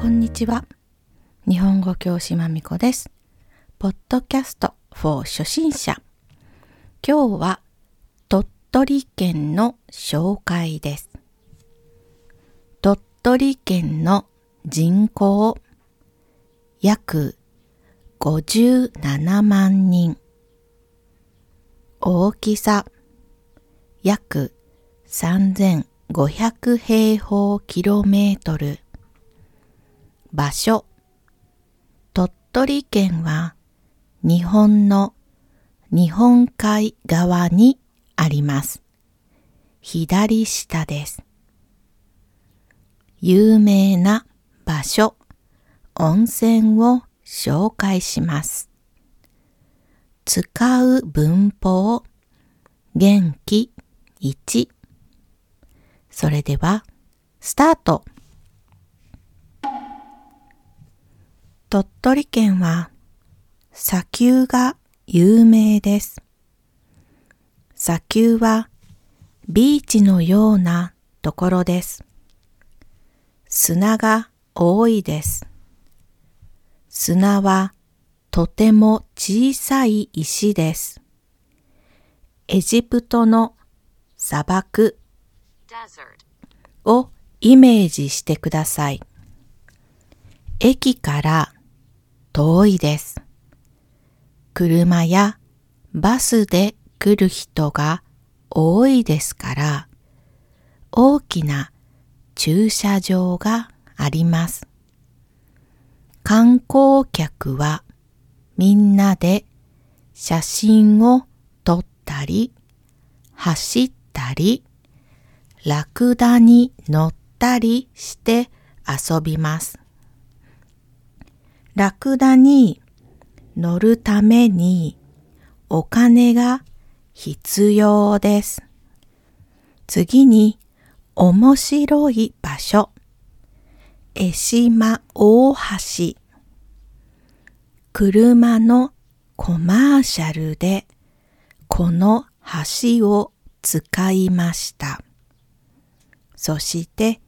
こんにちは。日本語教師まみこです。ポッドキャスト for 初心者。今日は鳥取県の紹介です。鳥取県の人口約57万人。大きさ約3500平方キロメートル。場所鳥取県は日本の日本海側にあります。左下です。有名な場所、温泉を紹介します。使う文法、元気1。それでは、スタート鳥取県は砂丘が有名です。砂丘はビーチのようなところです。砂が多いです。砂はとても小さい石です。エジプトの砂漠をイメージしてください。駅から遠いです。車やバスで来る人が多いですから、大きな駐車場があります。観光客はみんなで写真を撮ったり、走ったり、ラクダに乗ったりして遊びます。ラクダに乗るためにお金が必要です。次に面白い場所。江島大橋。車のコマーシャルでこの橋を使いました。そして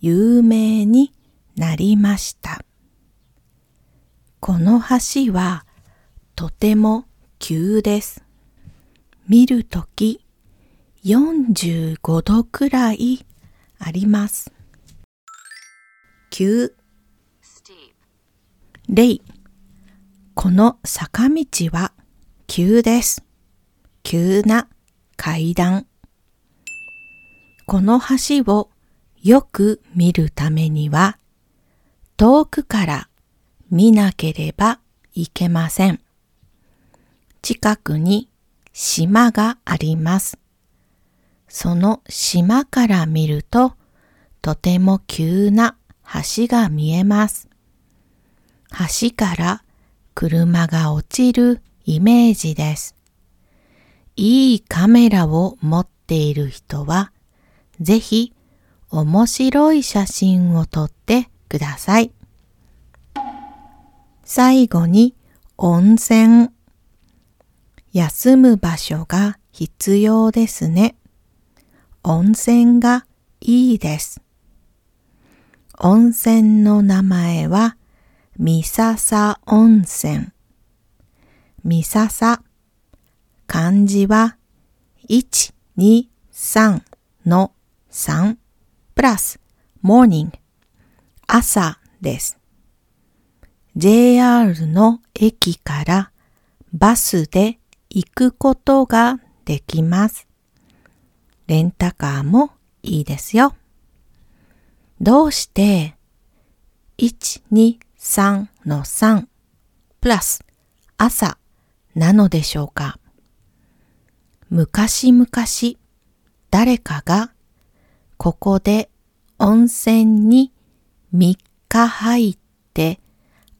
有名になりました。この橋はとても急です。見るとき45度くらいあります。急 steep, 例この坂道は急です。急な階段。この橋をよく見るためには遠くから見なければいけません。近くに島があります。その島から見るととても急な橋が見えます。橋から車が落ちるイメージです。いいカメラを持っている人は、ぜひ面白い写真を撮ってください。最後に温泉。休む場所が必要ですね。温泉がいいです。温泉の名前は三笹温泉。三笹。漢字は1、2、3の3プラス morning 朝です。JR の駅からバスで行くことができます。レンタカーもいいですよ。どうして1、2、3の3プラス朝なのでしょうか？昔々誰かがここで温泉に3日入って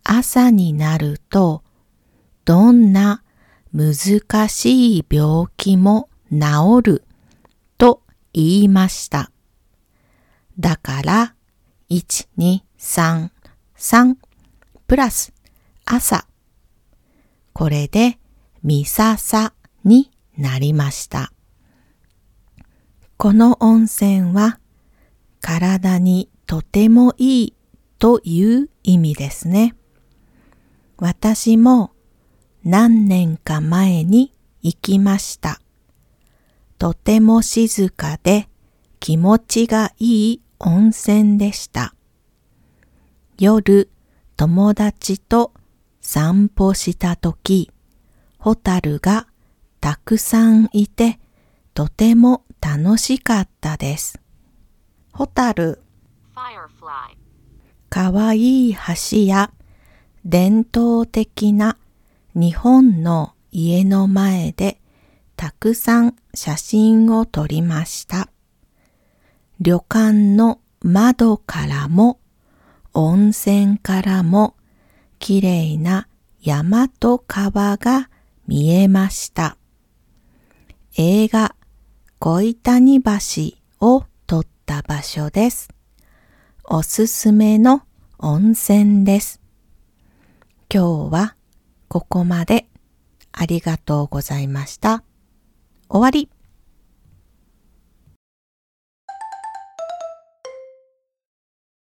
朝になるとどんな難しい病気も治ると言いました。だから1、2、3、3プラス朝。これでみささになりました。この温泉は体にとてもいいという意味ですね。私も何年か前に行きました。とても静かで気持ちがいい温泉でした。夜友達と散歩したとき、ホタルがたくさんいてとても楽しかったです。ホタル.かわいい橋や伝統的な日本の家の前でたくさん写真を撮りました。旅館の窓からも温泉からもきれいな山と川が見えました。映画恋谷橋を撮った場所です。おすすめの温泉です。今日はここまでありがとうございました。終わり。